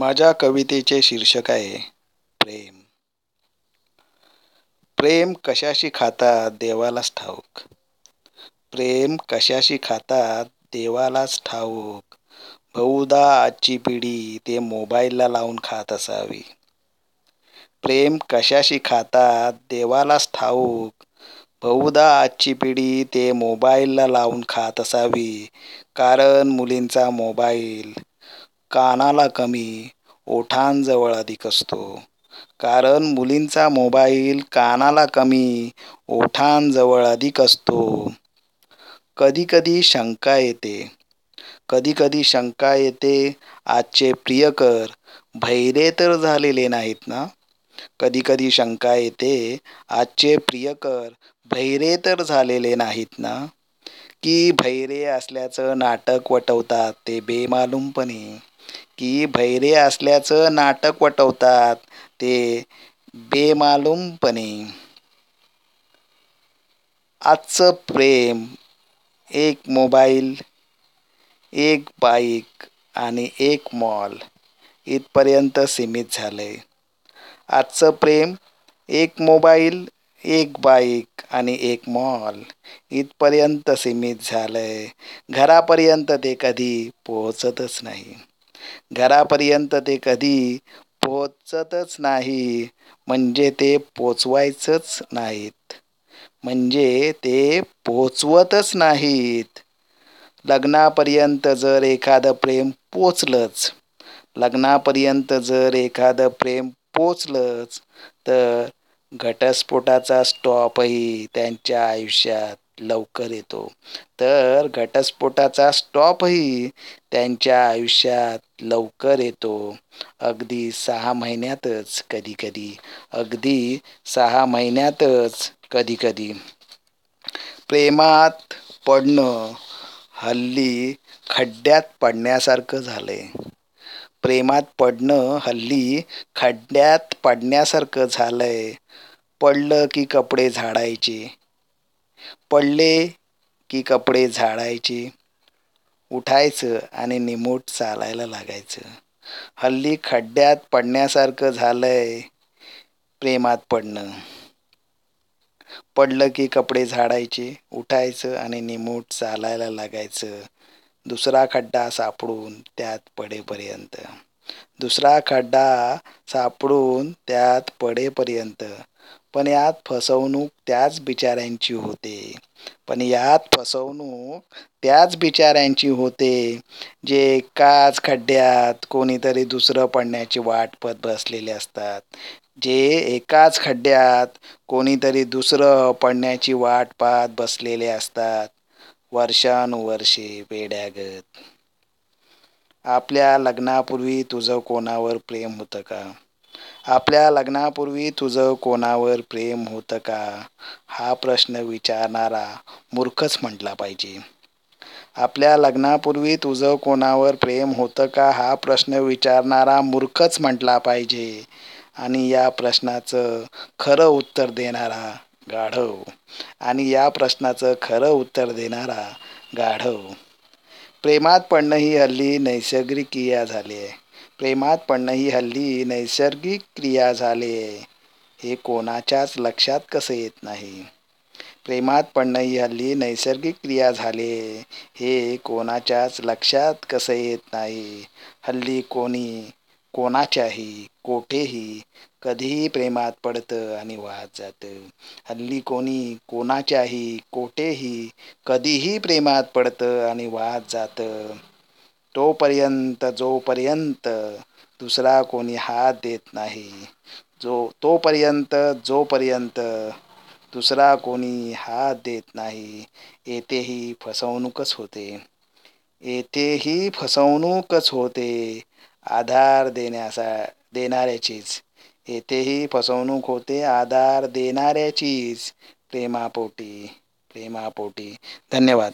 माझ्या कवितेचे शीर्षक आहे प्रेम. प्रेम कशाशी खातात देवालाच ठाऊक. प्रेम कशाशी खातात देवालाच ठाऊक. बहुदा आजची पिढी ते मोबाईलला लावून खात असावी. प्रेम कशाशी खातात देवालाच ठाऊक. बहुदा आजची पिढी ते मोबाईलला लावून खात असावी. कारण मुलींचा मोबाईल कानाला कमी ओठांजवळ अधिक असतो. कारण मुलींचा मोबाईल कानाला कमी ओठांजवळ अधिक असतो. कधीकधी शंका येते. कधी कधी शंका येते आजचे प्रियकर भैरे तर झालेले नाहीत ना? कधीकधी शंका येते आजचे प्रियकर भैरे तर झालेले नाहीत ना? की भैरे असल्याचं नाटक वटवतात ते बेमालूमपणे. की भैरे असल्याचं नाटक वटवतात ते बेमालूमपणे. आजचं प्रेम एक मोबाईल एक बाईक आणि एक मॉल इथपर्यंत सीमित झालं आहे आजचं प्रेम एक मोबाईल एक बाईक आणि एक मॉल इथपर्यंत सीमित झालं आहे घरापर्यंत ते कधी पोहोचतच नाही. घरापर्यंत ते कधी पोहोचतच नाही. म्हणजे ते पोचवायचंच नाहीत. म्हणजे ते पोचवतच नाहीत. लग्नापर्यंत जर एखादं प्रेम पोचलंच लग्नापर्यंत जर एखादं प्रेम पोचलंच तर घटस्फोटाचा स्टॉपही त्यांच्या आयुष्यात लवकर येतो. तर घटस्फोटाचा स्टॉपही त्यांच्या आयुष्यात लवकर येतो. अगदी सहा महिन्यातच कधी कधी. अगदी सहा महिन्यातच कधी कधी. प्रेमात पडणं हल्ली खड्ड्यात पडण्यासारखं झालं आहे प्रेमात पडणं हल्ली खड्ड्यात पडण्यासारखं झालं आहे पडलं की कपडे झाडायचे. पडले की कपडे झाडायचे. उठायचं आणि निमूट चालायला लागायचं. हल्ली खड्ड्यात पडण्यासारखं झालंय प्रेमात पडणं. पडलं की कपडे झाडायचे उठायचं आणि निमूट चालायला लागायचं. दुसरा खड्डा सापडून त्यात पडेपर्यंत. दुसरा खड्डा सापडून त्यात पडेपर्यंत. पण यात फसवणूक त्याच बिचाऱ्यांची होते. पण यात फसवणूक त्याच बिचाऱ्यांची होते जे एकाच खड्ड्यात कोणीतरी दुसरं पडण्याची वाट पत बसलेले असतात. जे एकाच खड्ड्यात कोणीतरी दुसरं पडण्याची वाट पाहत बसलेले असतात. वर्षानुवर्षे वेड्यागत. आपल्या लग्नापूर्वी तुझं कोणावर प्रेम होतं का? आपल्या लग्नापूर्वी तुझं कोणावर प्रेम होतं का? हा प्रश्न विचारणारा मूर्खच म्हटला पाहिजे. आपल्या लग्नापूर्वी तुझं कोणावर प्रेम होतं का? हा प्रश्न विचारणारा मूर्खच म्हटला पाहिजे. आणि या प्रश्नाचं खरं उत्तर देणारा गाढव. आणि या प्रश्नाचं खरं उत्तर देणारा गाढव. प्रेमात पडणं ही हल्ली नैसर्गिक क्रिया झाली आहे. प्रेमात पडणं ही हल्ली नैसर्गिक क्रिया झाली आहे. हे कोणाच्याच लक्षात कसं येत नाही? प्रेमात पडणं ही हल्ली नैसर्गिक क्रिया झाली आहे. हे कोणाच्याच लक्षात कसं येत नाही? हल्ली कोणी कोणाच्याही कोठेही कधीही प्रेमात पडतं आणि वाहत जातं हल्ली कोणी कोणाच्याही कोठेही कधीही प्रेमात पडतं आणि वाहत जातं. तोपर्यंत जोपर्यंत दुसरा कोणी हात देत नाही जो तोपर्यंत जोपर्यंत दुसरा कोणी हात देत नाही येथेही फसवणूकच होते. येथेही फसवणूकच होते. आधार देण्यासा देणाऱ्याचीच येथेही फसवणूक होते आधार देणाऱ्याचीच प्रेमापोटी प्रेमापोटी. धन्यवाद.